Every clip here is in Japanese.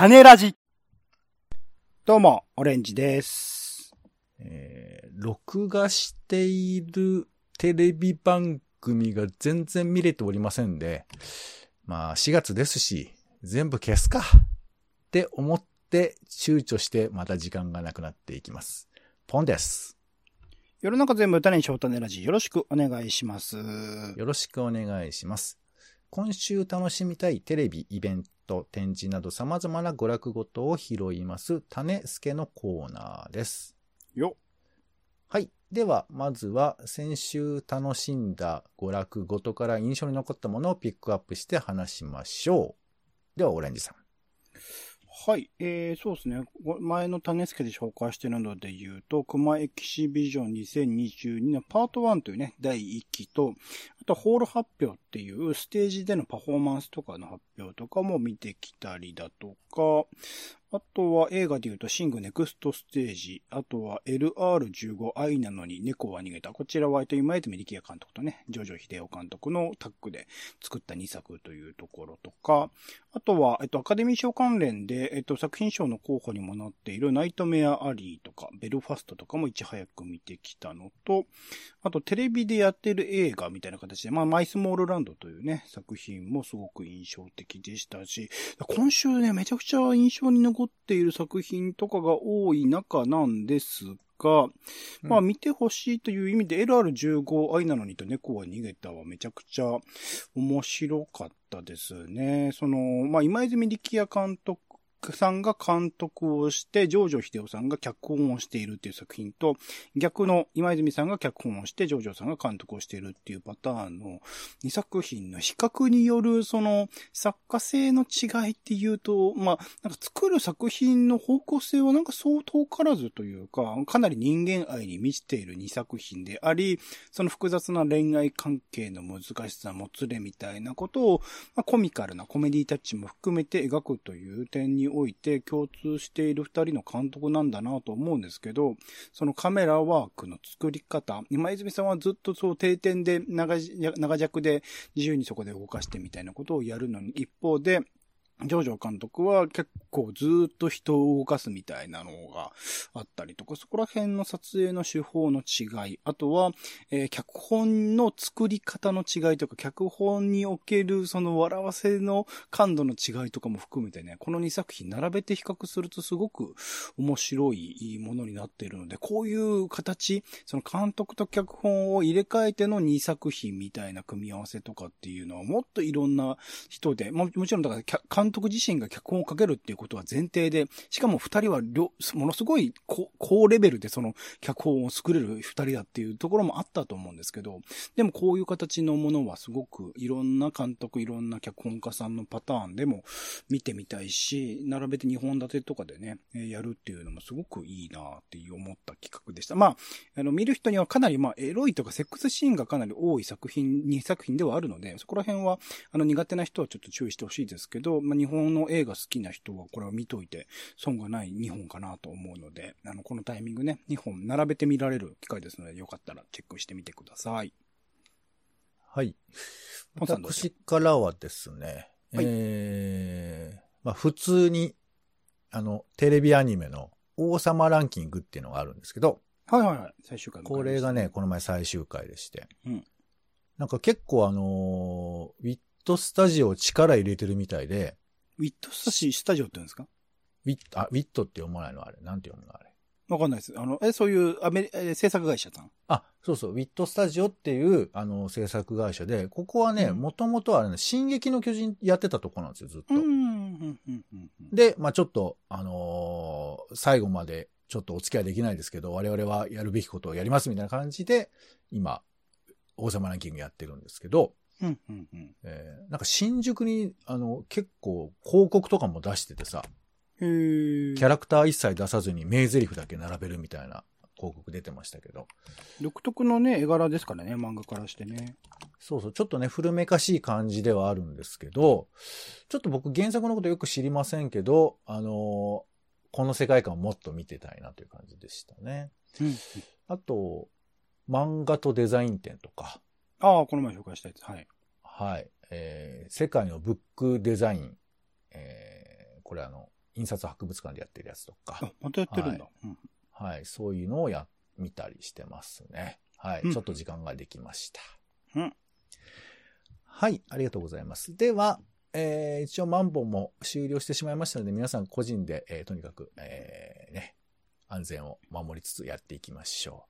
種ラジ。どうも、オレンジです。えー録画しているテレビ番組が全然見れておりませんで、まあ4月ですし、全部消すかって思って躊躇してまた時間がなくなっていきます。ポンです。世の中全部種にしよう種ラジ。よろしくお願いします。よろしくお願いします。今週楽しみたいテレビ、イベント、展示など様々な娯楽ごとを拾います、種助のコーナーです。よ。はい。では、まずは、先週楽しんだ娯楽ごとから印象に残ったものをピックアップして話しましょう。では、オレンジさん。はい。えー、そうですね。前の種付けで紹介しているので言うと、熊エキシビジョン2022のパート1というね、第1期と、あとホール発表っていうステージでのパフォーマンスとかの発表とかも見てきたりだとか、あとは映画で言うとシングネクストステージ、あとは LR15 愛なのに猫は逃げた。こちらは今泉力也監督とね、ジョジョ秀夫監督のタッグで作った2作というところとか、あとは、えっと、アカデミー賞関連で、えっと、作品賞の候補にもなっているナイトメアアリーとか、ベルファストとかもいち早く見てきたのと、あと、テレビでやってる映画みたいな形で、まあ、マイスモールランドというね、作品もすごく印象的でしたし、今週ね、めちゃくちゃ印象に残っている作品とかが多い中なんですが、まあ見てほしいという意味で LR15 愛なのにと猫は逃げたはめちゃくちゃ面白かったですね。その、まあ今泉力也監督さんが監督をして、ジョージョ秀夫さんが脚本をしているっていう作品と、逆の今泉さんが脚本をして、ジョージョさんが監督をしているっていうパターンの2作品の比較による、その、作家性の違いっていうと、まあ、なんか作る作品の方向性はなんか相当からずというか、かなり人間愛に満ちている2作品であり、その複雑な恋愛関係の難しさ、もつれみたいなことを、まあ、コミカルなコメディタッチも含めて描くという点において共通している二人の監督なんだなと思うんですけど、そのカメラワークの作り方、今泉さんはずっとそう定点で長長尺で自由にそこで動かしてみたいなことをやるのに、一方で、ジョージョ監督は結構ずっと人を動かすみたいなのがあったりとか、そこら辺の撮影の手法の違い、あとは、えー脚本の作り方の違いとか、脚本におけるその笑わせの感度の違いとかも含めてね、この2作品並べて比較するとすごく面白いものになっているので、こういう形、その監督と脚本を入れ替えての2作品みたいな組み合わせとかっていうのはもっといろんな人で、ももちろんだから脚監督自身が脚本をかけるっていうことは前提で、しかも二人はものすごい高高レベルでその脚本を作れる二人だっていうところもあったと思うんですけど、でもこういう形のものはすごくいろんな監督、いろんな脚本家さんのパターンでも見てみたいし、並べて2本立てとかでね、えやるっていうのもすごくいいなっていう思った企画でした。まあ、あの、見る人にはかなりまあ、エロいとかセックスシーンがかなり多い作品、2作品ではあるので、そこら辺は、あの、苦手な人はちょっと注意してほしいですけど、まあ、日本の映画好きな人はこれは見といて損がない2本かなと思うので、あの、このタイミングね、2本並べて見られる機会ですので、よかったらチェックしてみてください。はい。私からはですね、はいえー、まあ普通に、あの、テレビアニメの王様ランキングっていうのがあるんですけど、はいはいはい。最終回これがね、、この前最終回でして。うんなんか結構あのーウィットスタジオ力入れてるみたいで、ウィットスタジオって言うんですか？ウィット、あ、ウィットって読まないの？あれ。なんて読むの？あれ。わかんないです。あの、え、そういうアメリ、え制作会社さん？あ、そうそう、ウィットスタジオっていう、あの、制作会社で、ここはね、うんもともとはね、進撃の巨人やってたとこなんですよ、ずっと。で、まあちょっと、あのー最後までちょっとお付き合いできないですけど、我々はやるべきことをやりますみたいな感じで、今、王様ランキングやってるんですけど、うん、うん、うん。えーなんか新宿に、あの、結構広告とかも出しててさ、キャラクター一切出さずに名台詞だけ並べるみたいな広告出てましたけど、独特のね、絵柄ですからね、漫画からしてね。そうそう、ちょっとね、古めかしい感じではあるんですけど、ちょっと僕原作のことよく知りませんけど、あのーこの世界観をもっと見てたいなという感じでしたね。うん。あと、漫画とデザイン展とか、ああ、この前紹介したやつ。はい。はい、えー世界のブックデザイン、えーこれあの、印刷博物館でやってるやつとか。あ、またやってるんだ。はうんはい、そういうのをや、見たりしてますね。はい、うんちょっと時間ができました。うんはい、ありがとうございます。では、えー一応マンボウも終了してしまいましたので、皆さん個人で、えーとにかく、え安全を守りつつやっていきましょ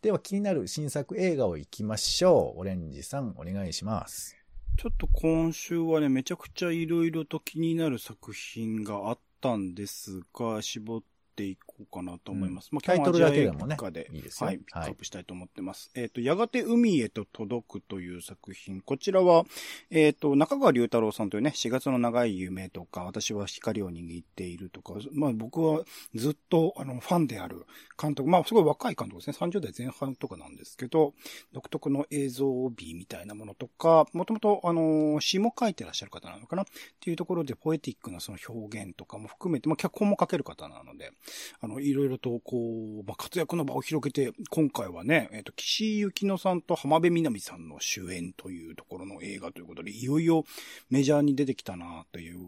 う。では気になる新作映画を行きましょう。オレンジさん、お願いします。ちょっと今週はね、めちゃくちゃ色々と気になる作品があったんですが、絞っていこうかなと思います。まあ、タイトルだけでもね今日はアジア映画でいいですよはい、ピックアはいップしたいと思ってます。えっ、と、やがて海へと届くという作品。こちらは、えっ、と、中川龍太郎さんというね、4月の長い夢とか、私は光を握っているとか、まあ僕はずっと、あの、ファンである監督、まあすごい若い監督ですね。30代前半とかなんですけど、独特の映像美みたいなものとか、もともと、あの、詩も書いてらっしゃる方なのかな？っていうところで、ポエティックなその表現とかも含めて、まあ、脚本も書ける方なので、あの、いろいろと、こう、まあ、活躍の場を広げて、今回はね、えっ、と、岸井ゆきのさんと浜辺美波さんの主演というところの映画ということで、いよいよメジャーに出てきたなという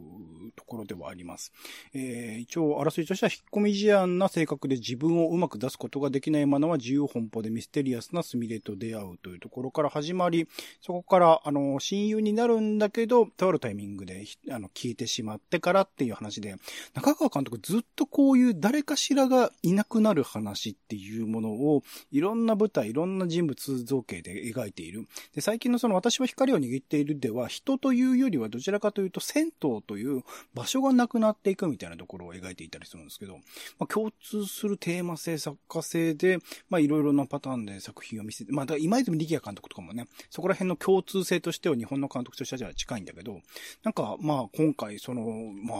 ところではあります。えー一応、あらすじとしては、引っ込み思案な性格で自分をうまく出すことができないマナは自由奔放でミステリアスなスミレと出会うというところから始まり、そこから、あの、親友になるんだけど、とあるタイミングで、あの、消えてしまってからっていう話で、中川監督ずっとこういう誰かしらがいなくなる話っていうものを、いろんな舞台、いろんな人物造形で描いている。で、最近のその私は光を握っているでは、人というよりはどちらかというと、銭湯という場所がなくなっていくみたいなところを描いていたりするんですけど、まあ、共通するテーマ性、作家性で、まあ、いろいろなパターンで作品を見せて、まあ、だから今泉力也監督とかもね、そこら辺の共通性としては日本の監督としては近いんだけど、なんか、まあ、今回、その、まあ、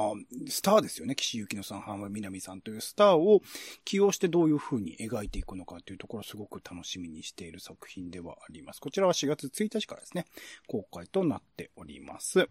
スターですよね。岸由紀乃さん、浜辺美波さんというスターを起用してどういう風に描いていくのかというところをすごく楽しみにしている作品ではあります。こちらは4月1日からですね、公開となっております。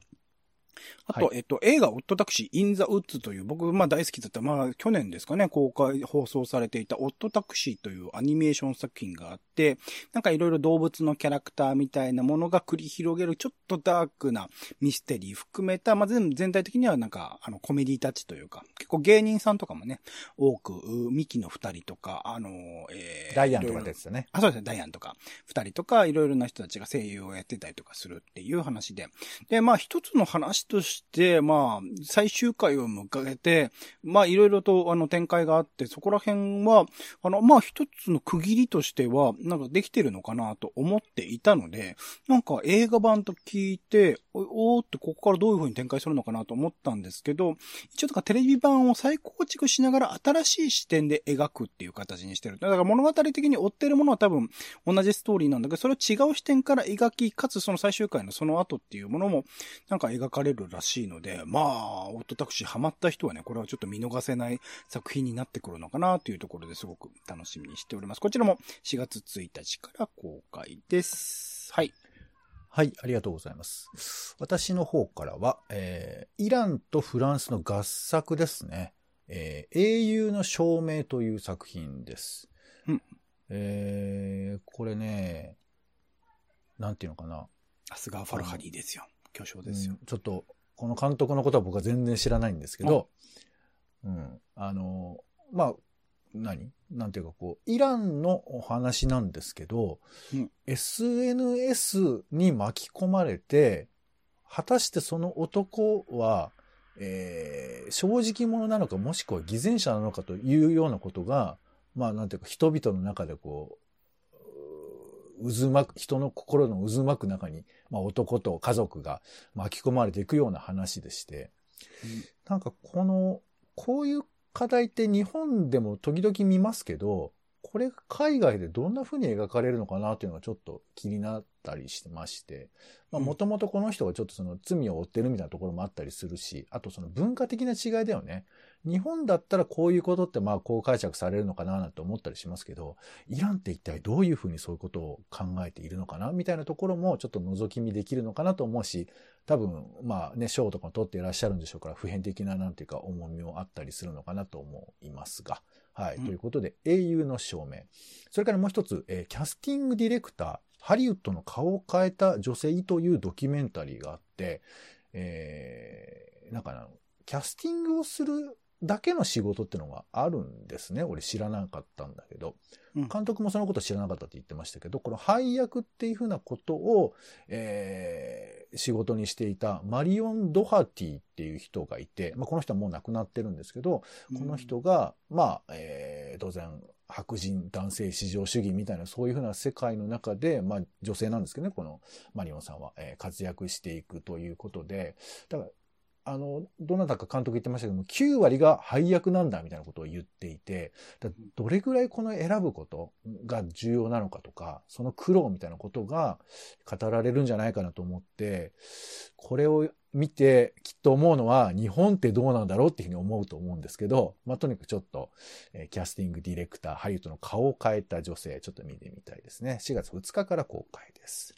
あと、はえっと、映画、オットタクシー、インザ・ウッズという、僕、まあ大好きだった、まあ去年ですかね、公開、放送されていたオットタクシーというアニメーション作品があって、なんかいろいろ動物のキャラクターみたいなものが繰り広げる、ちょっとダークなミステリー含めた、まあ全全体的にはなんか、あの、コメディタッチというか、結構芸人さんとかもね、多く、うミキの二人とか、あの、えーダイアンとかですよね。あ、そうですね、ダイアンとか、二人とか、いろいろな人たちが声優をやってたりとかするっていう話で。で、まあ一つの話として、まあ、最終回を迎えて、まあいろいろとあの展開があって、そこら辺は、あの、まあ一つの区切りとしては、なんかできてるのかなと思っていたので、なんか映画版と聞いて、おおってここからどういう風に展開するのかなと思ったんですけど、一応なんかテレビ版を再構築しながら新しい視点で描くっていう形にしてる。だから物語的に追ってるものは多分同じストーリーなんだけど、それを違う視点から描き、かつその最終回のその後っていうものもなんか描かれるらしいので、まあ、オットタクシーハマった人はね、これはちょっと見逃せない作品になってくるのかなというところですごく楽しみにしております。こちらも4月1日から公開です。はい。はい、ありがとうございます。私の方からは、えーイランとフランスの合作ですね。えー英雄の証明という作品です。うんえーこれね、なんていうのかな。アスガー・ファルハリーですよ。巨匠ですよ。うんちょっと、この監督のことは僕は全然知らないんですけど、うん。あの、まあ、何？なんていうかこう、イランのお話なんですけど、うん SNS に巻き込まれて、果たしてその男は、えー正直者なのかもしくは偽善者なのかというようなことが、まあなんていうか人々の中でこう、渦巻く、人の心の渦巻く中に、まあ男と家族が巻き込まれていくような話でして、なんかこの、こういう課題って日本でも時々見ますけど、これが海外でどんな風に描かれるのかなっていうのがちょっと気になったりしてまして、まあうん。もともとこの人がちょっとその罪を負ってるみたいなところもあったりするし、あとその文化的な違いだよね。日本だったらこういうことってまあこう解釈されるのかななんて思ったりしますけど、イランって一体どういう風にそういうことを考えているのかなみたいなところもちょっと覗き見できるのかなと思うし、多分、まあね、賞とかも取っていらっしゃるんでしょうから、普遍的ななんていうか重みもあったりするのかなと思いますが。はい。うんということで、英雄の証明。それからもう一つ、えーキャスティングディレクター、ハリウッドの顔を変えた女性というドキュメンタリーがあって、えー、なんかな、キャスティングをするだけの仕事ってのがあるんですね。俺知らなかったんだけど。監督もそのこと知らなかったって言ってましたけど、この配役っていうふうなことを、えー、仕事にしていたマリオン・ドハティっていう人がいて、まあ、この人はもう亡くなってるんですけど、この人が、まあ、えー、当然、白人男性至上主義みたいなそういうふうな世界の中で、まあ女性なんですけどね、このマリオンさんは、えー、活躍していくということで、だからあの、どなたか監督言ってましたけども、9割が配役なんだみたいなことを言っていて、どれぐらいこの選ぶことが重要なのかとか、その苦労みたいなことが語られるんじゃないかなと思って、これを見てきっと思うのは、日本ってどうなんだろうっていうふうに思うと思うんですけど、まあ、とにかくちょっと、えー、キャスティングディレクター、ハリウッドの顔を変えた女性、ちょっと見てみたいですね。4月2日から公開です。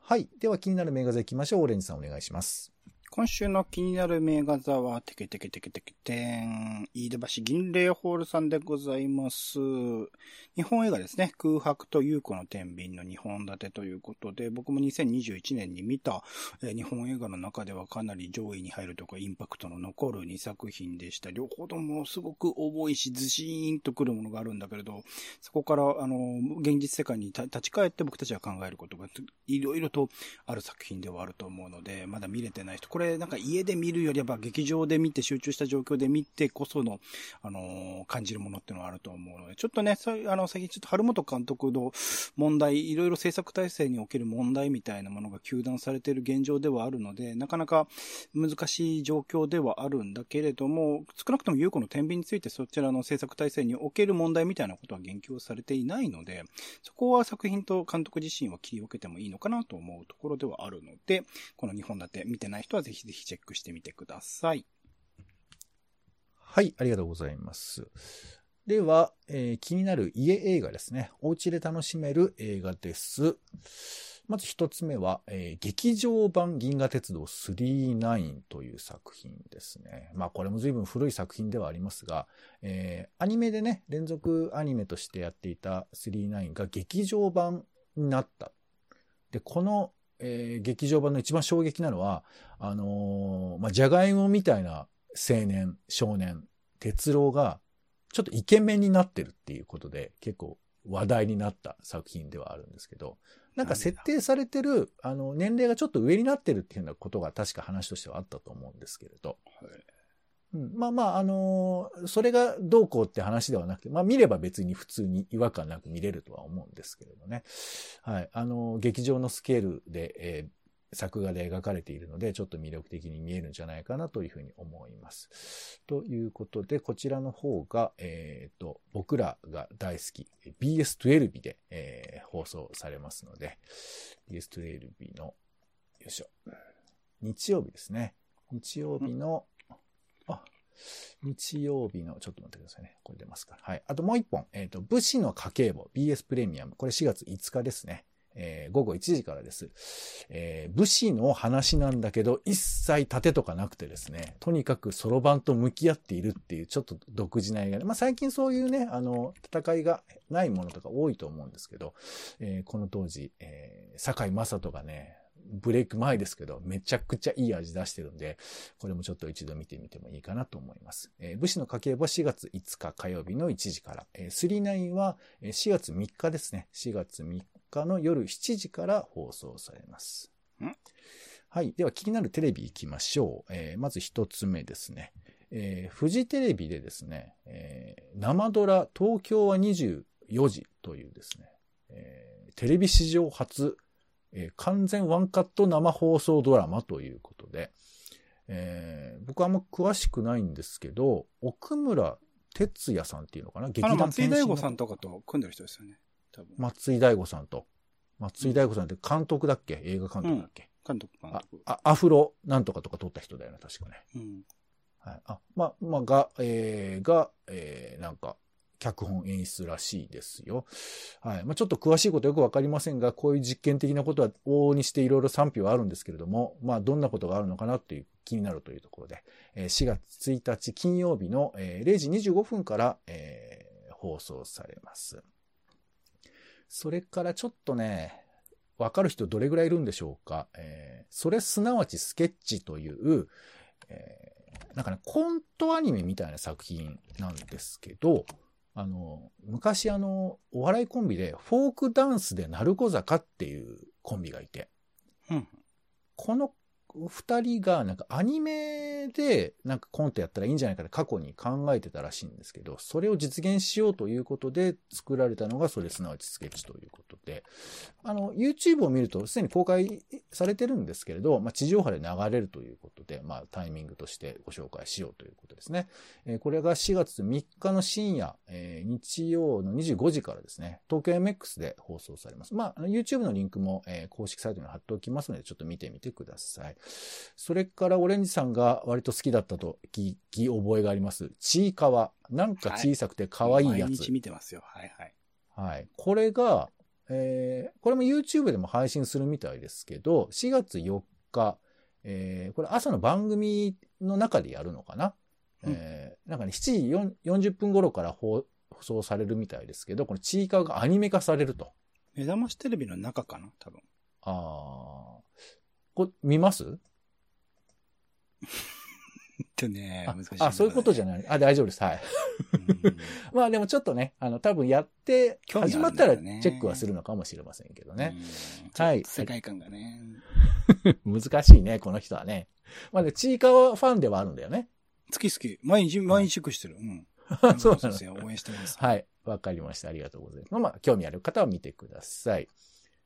はい。では気になる名画座行きましょう。オレンジさんお願いします。今週の気になる名画座は、テケテケテケテケテン、飯田橋銀霊ホールさんでございます。日本映画ですね。空白と優子の天秤の2本立てということで、僕も2021年に見た、え、日本映画の中ではかなり上位に入るとかインパクトの残る2作品でした。両方ともすごく重いし、ずしーんとくるものがあるんだけれど、そこから、あの、現実世界に立ち返って僕たちは考えることがいろいろとある作品ではあると思うので、まだ見れてない人、これなんか家で見るよりは劇場で見て集中した状況で見てこその、あのー、感じるものっていうのはあると思うので、ちょっとね、あの、最近ちょっと春本監督の問題、いろいろ制作体制における問題みたいなものが糾弾されている現状ではあるので、なかなか難しい状況ではあるんだけれども、少なくとも優子の天秤についてそちらの制作体制における問題みたいなことは言及されていないので、そこは作品と監督自身は切り分けてもいいのかなと思うところではあるので、この2本立て見てない人はぜひぜひチェックしてみてください。はい、ありがとうございます。では、えー、気になる家映画ですね。お家で楽しめる映画です。まず一つ目は、えー、劇場版銀河鉄道39という作品ですね。まあこれも随分古い作品ではありますが、えー、アニメでね、連続アニメとしてやっていた39が劇場版になった。で、このえー、劇場版の一番衝撃なのは、あのー、まあ、じゃがいもみたいな青年、少年、哲郎が、ちょっとイケメンになってるっていうことで、結構話題になった作品ではあるんですけど、なんか設定されてる、あの、年齢がちょっと上になってるっていうようなことが確か話としてはあったと思うんですけれど、はいうん、まあまあ、あのー、それがどうこうって話ではなくて、まあ見れば別に普通に違和感なく見れるとは思うんですけれどね。はい。あのー、劇場のスケールで、えー、作画で描かれているので、ちょっと魅力的に見えるんじゃないかなというふうに思います。ということで、こちらの方が、えっ、と、僕らが大好き、BS12 で、え、放送されますので、BS12 の、よいしょ、日曜日ですね。日曜日の、あ、日曜日の、ちょっと待ってくださいね。これ出ますから。はい。あともう一本。えっ、ー、と、武士の家計簿 BS プレミアム。これ4月5日ですね。えー、午後1時からです。えー、武士の話なんだけど、一切盾とかなくてですね、とにかくそろばんと向き合っているっていう、ちょっと独自な映画で、まあ最近そういうね、あの、戦いがないものとか多いと思うんですけど、えー、この当時、えー、坂井正人がね、ブレイク前ですけど、めちゃくちゃいい味出してるんで、これもちょっと一度見てみてもいいかなと思います。えー、武士の家計簿は4月5日火曜日の1時から、えー、39は4月3日ですね。4月3日の夜7時から放送されます。はい。では気になるテレビ行きましょう。えー、まず一つ目ですね。えー、フジテレビでですね、えー、生ドラ東京は24時というですね、えー、テレビ史上初えー、完全ワンカット生放送ドラマということで、えー、僕はあんま詳しくないんですけど、奥村哲也さんっていうのかな？劇団松井大悟さんとかと組んでる人ですよね。多分。松井大悟さんと。松井大悟さんって監督だっけ？映画監督だっけ、うん、監督、監督。あ、アフロなんとかとか撮った人だよね、確かね。うん。はい。あ、まあ、まあ、が、えー、が、えー、なんか、脚本演出らしいですよ。はい。まあ、ちょっと詳しいことよくわかりませんが、こういう実験的なことは往々にしていろいろ賛否はあるんですけれども、まあ、どんなことがあるのかなっていう気になるというところで、4月1日金曜日の0時25分から、えー、放送されます。それからちょっとね、わかる人どれぐらいいるんでしょうか。えー、それすなわちスケッチという、えーなんかね、コントアニメみたいな作品なんですけど、あの、昔あの、お笑いコンビで、フォークダンスで鳴子坂っていうコンビがいて、うん。この二人がなんかアニメでなんかコントやったらいいんじゃないかって過去に考えてたらしいんですけど、それを実現しようということで作られたのがそれすなわちスケッチということで、あの、YouTube を見るとすでに公開されてるんですけれど、まあ、地上波で流れるということで、まあ、タイミングとしてご紹介しようということですね。えーこれが4月3日の深夜、えー日曜の25時からですね、東京 MX で放送されます。まあ、YouTube のリンクも、えー公式サイトに貼っておきますので、ちょっと見てみてください。それから、オレンジさんが割と好きだったと聞き覚えがあります。ちいかわ。なんか小さくて可愛いやつ。毎日見てますよ。はいはい。はい。これが、えーこれも YouTube でも配信するみたいですけど、4月4日、えーこれ朝の番組の中でやるのかな、うんえーなんかね、7時4 40分頃から放放送されるみたいですけど、このちいかわがアニメ化されると。目覚ましテレビの中かな？多分。ああ。これ、見ます？ってね、あ難しい、あ、そういうことじゃない？あ、大丈夫です。はい。うん まあでもちょっとね、あの、多分やって、始まったらチェックはするのかもしれませんけどね。うんはい世界観がね。難しいね、この人はね。まあね、ちいかわファンではあるんだよね。好き好き。毎日、毎日チェックしてる。うん。そうなのですよ。応援してます。はい。わかりました。ありがとうございます。まあ、興味ある方は見てください。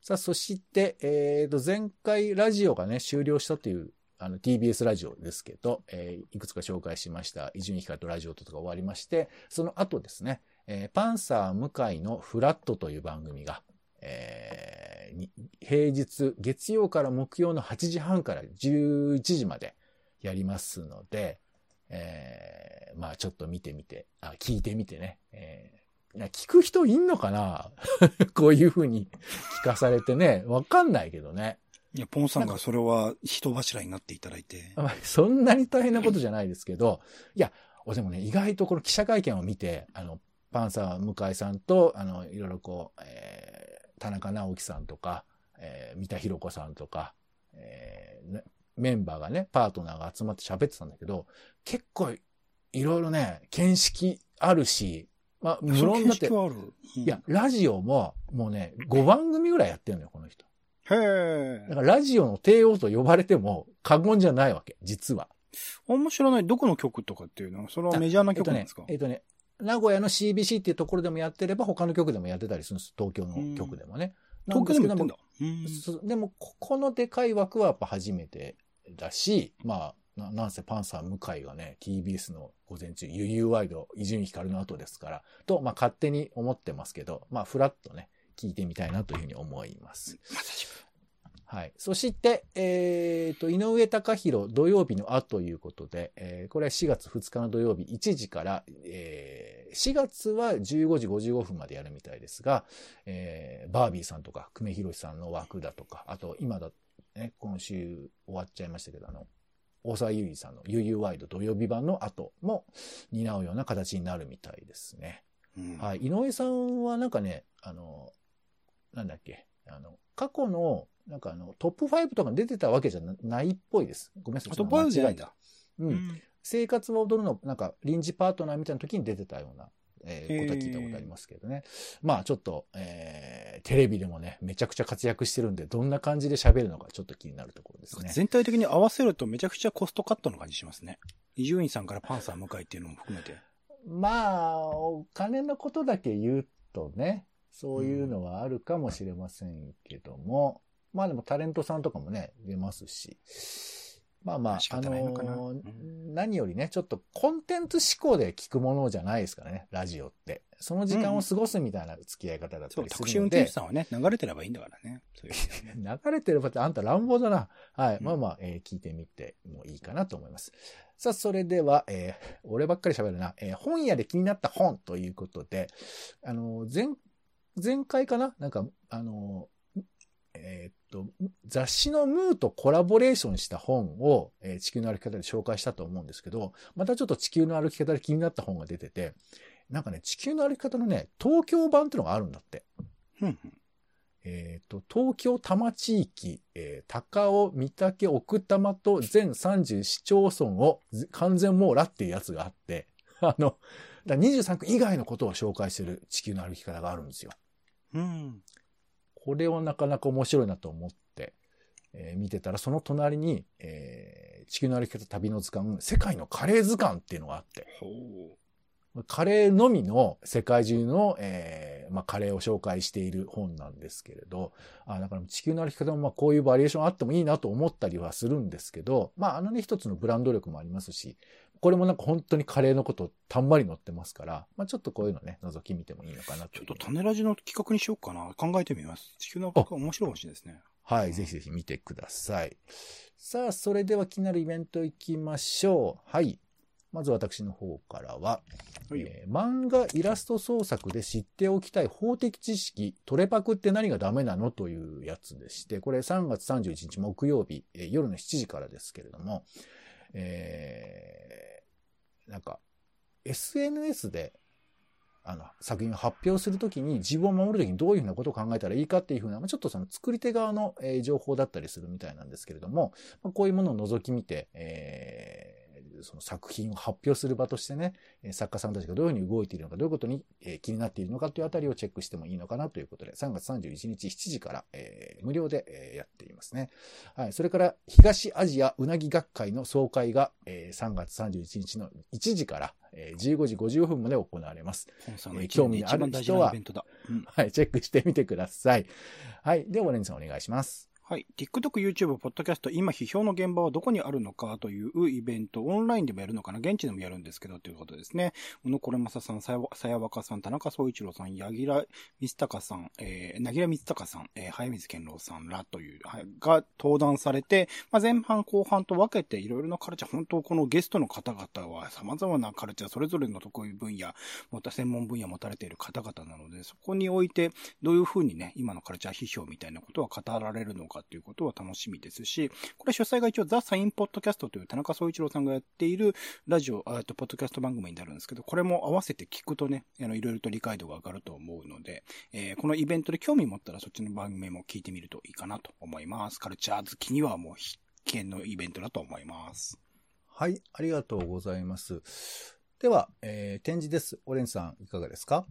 さあ、そして、えっ、と、前回ラジオがね、終了したという、あの、TBS ラジオですけど、えーいくつか紹介しました、伊集院光とラジオとか終わりまして、その後ですね、えーパンサー向井のフラットという番組が、えー平日、月曜から木曜の8時半から11時までやりますので、えーまあちょっと見てみて、あ、聞いてみてね、え聞く人いんのかな？こういう風に聞かされてね、わかんないけどね。いや、ポンさんがそれは人柱になっていただいて。まあそんなに大変なことじゃないですけど、いや、俺でもね、意外とこの記者会見を見て、あの、パンサー向井さんと、あの、いろいろこう、えー田中直樹さんとか、えー三田寛子さんとか、えーねメンバーがね、パートナーが集まって喋ってたんだけど、結構、いろいろね、見識あるし、まあ、無論だって。うんいや、、ラジオも、もうね、5番組ぐらいやってるのよ、この人。へえだ。からラジオの帝王と呼ばれても過言じゃないわけ、実は。あんま知らない。どこの曲とかっていうのは、それはメジャーなえっとね曲なんですか、えっとね、名古屋の CBC っていうところでもやってれば、他の曲でもやってたりするんです。東京の曲でもね。東京でもやってんだ。でも、ここのでかい枠はやっぱ初めてだし、まあ、ななんせパンサー向井がね、TBS の午前中、ゆゆワイド、伊集院光の後ですから、と、まあ勝手に思ってますけど、まあフラッとね、聞いてみたいなというふうに思います。はい。そして、えっ、と、井上隆弘土曜日のあということで、えーこれは4月2日の土曜日1時から、えー4月は15時55分までやるみたいですが、えーバービーさんとか、久米宏さんの枠だとか、あと今だ、ね、今週終わっちゃいましたけど、あの、大沢優衣さんの UU ワイド土曜日版の後も担うような形になるみたいですね。うんはい。井上さんはなんかね、あの、なんだっけ、あの、過去の、なんかあの、トップ5とかに出てたわけじゃなないっぽいです。ごめんなさい。あと、バイオじゃないんだ。う。うんん。生活は踊るの、なんか臨時パートナーみたいな時に出てたような、えーことは聞いたことありますけどね。まあちょっと、えーテレビでもね、めちゃくちゃ活躍してるんで、どんな感じで喋るのかちょっと気になるところですね。全体的に合わせるとめちゃくちゃコストカットの感じしますね。伊集院さんからパンサー向井っていうのも含めて。まあ、お金のことだけ言うとね、そういうのはあるかもしれませんけども、まあでもタレントさんとかもね、出ますし、まあまあ、仕あのーうん何よりね、ちょっとコンテンツ思考で聞くものじゃないですからね、ラジオって。その時間を過ごすみたいな付き合い方だったそう、りタクシー運転するので、手さんはね、流れてればいいんだからね。そういう 流れてる場ってあんた乱暴だな。はい。うんまあまあ、えー聞いてみてもいいかなと思います。さあ、それでは、えー俺ばっかり喋るな。えー本屋で気になった本ということで、あの、前、前回かな？なんか、あの、えー雑誌のムーとコラボレーションした本を、えー地球の歩き方で紹介したと思うんですけど、またちょっと地球の歩き方で気になった本が出てて、なんかね、地球の歩き方のね、東京版っていうのがあるんだって。うんえっ、と、東京多摩地域、えー高尾、三宅、奥多摩と全30市町村をず完全網羅っていうやつがあって、あの、だから23区以外のことを紹介してる地球の歩き方があるんですよ。うん。これはなかなか面白いなと思って、えー見てたら、その隣に、えー地球の歩き方旅の図鑑、世界のカレー図鑑っていうのがあって。カレーのみの世界中の、えーまあ、カレーを紹介している本なんですけれど、あだから地球の歩き方もまあこういうバリエーションあってもいいなと思ったりはするんですけど、まあ、あのね、一つのブランド力もありますし、これもなんか本当にカレーのことたんまり載ってますから、まあ、ちょっとこういうのね、覗き見てもいいのかなちょっと種ラジの企画にしようかな。考えてみます。地球の企画面白いかもしれないですね。はい、ぜひぜひ見てください。さあ、それでは気になるイベント行きましょう。はい。まず私の方からは、はいえー漫画イラスト創作で知っておきたい法的知識、トレパクって何がダメなの？というやつでして、これ3月31日木曜日、えー夜の7時からですけれども、えーなんか、SNS で、あの、作品を発表するときに自分を守るときにどういうふうなことを考えたらいいかっていうふうな、まあちょっとその作り手側の、えー情報だったりするみたいなんですけれども、まあこういうものを覗き見て、えーその作品を発表する場としてね、えー作家さんたちがどういうふうに動いているのか、どういうことに、えー気になっているのかというあたりをチェックしてもいいのかなということで、3月31日7時から、えー無料で、えーやっていますね。はい。それから、東アジアうなぎ学会の総会が、えー3月31日の1時から、えー15時55分まで行われます。えー興味のある人は。うん。はい。チェックしてみてください。はい。では、オレンジさんお願いします。はい。TikTok、YouTube、Podcast、今批評の現場はどこにあるのかというイベント、オンラインでもやるのかな現地でもやるんですけど、ということですね。小野これまささん、さやわかさん、田中総一郎さん、柳楽光隆さん、えー、なぎら光隆さん、えー、早水健郎さんらという、はい、が登壇されて、まあ、前半後半と分けていろいろなカルチャー、本当このゲストの方々は様々なカルチャー、それぞれの得意分野、また専門分野持たれている方々なので、そこにおいて、どういうふうにね、今のカルチャー批評みたいなことは語られるのかということは楽しみですし、これ主催が一応ザ・サインポッドキャストという田中総一郎さんがやっているラジオ、あえっと、ポッドキャスト番組になるんですけど、これも合わせて聞くとね、あの、いろいろと理解度が上がると思うので、えーこのイベントで興味持ったらそっちの番組も聞いてみるといいかなと思います。カルチャー好きにはもう必見のイベントだと思います。はい。ありがとうございます。では、えー展示です。オレンジさん、いかがですか？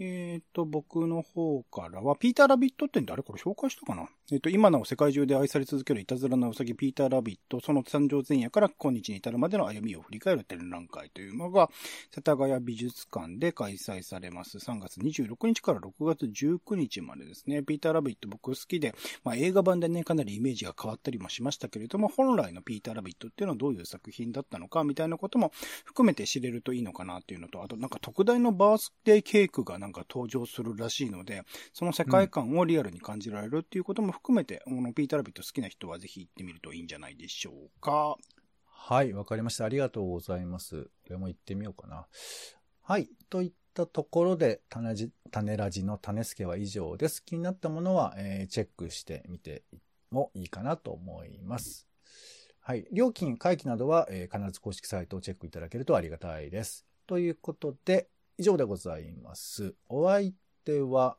えっ、と、僕の方からは、ピーターラビットってあれこれ紹介したかな？えっ、と、今なお世界中で愛され続けるいたずらなウサギピーターラビット、その誕生前夜から今日に至るまでの歩みを振り返る展覧会というのが、世田谷美術館で開催されます。3月26日から6月19日までですね。ピーターラビット僕好きで、まあ映画版でね、かなりイメージが変わったりもしましたけれども、本来のピーターラビットっていうのはどういう作品だったのか、みたいなことも含めて知れるといいのかなっていうのと、あとなんか特大のバースデーケークがなんか登場するらしいので、その世界観をリアルに感じられるっていうことも含含めて、このピーターラビット好きな人はぜひ行ってみるといいんじゃないでしょうか。はい、わかりました。ありがとうございます。これも行ってみようかな。はい。といったところで、種じ種ラジの種付けは以上です。気になったものは、えーチェックしてみてもいいかなと思います。はい。料金、会期などは、えー必ず公式サイトをチェックいただけるとありがたいです。ということで、以上でございます。お相手は、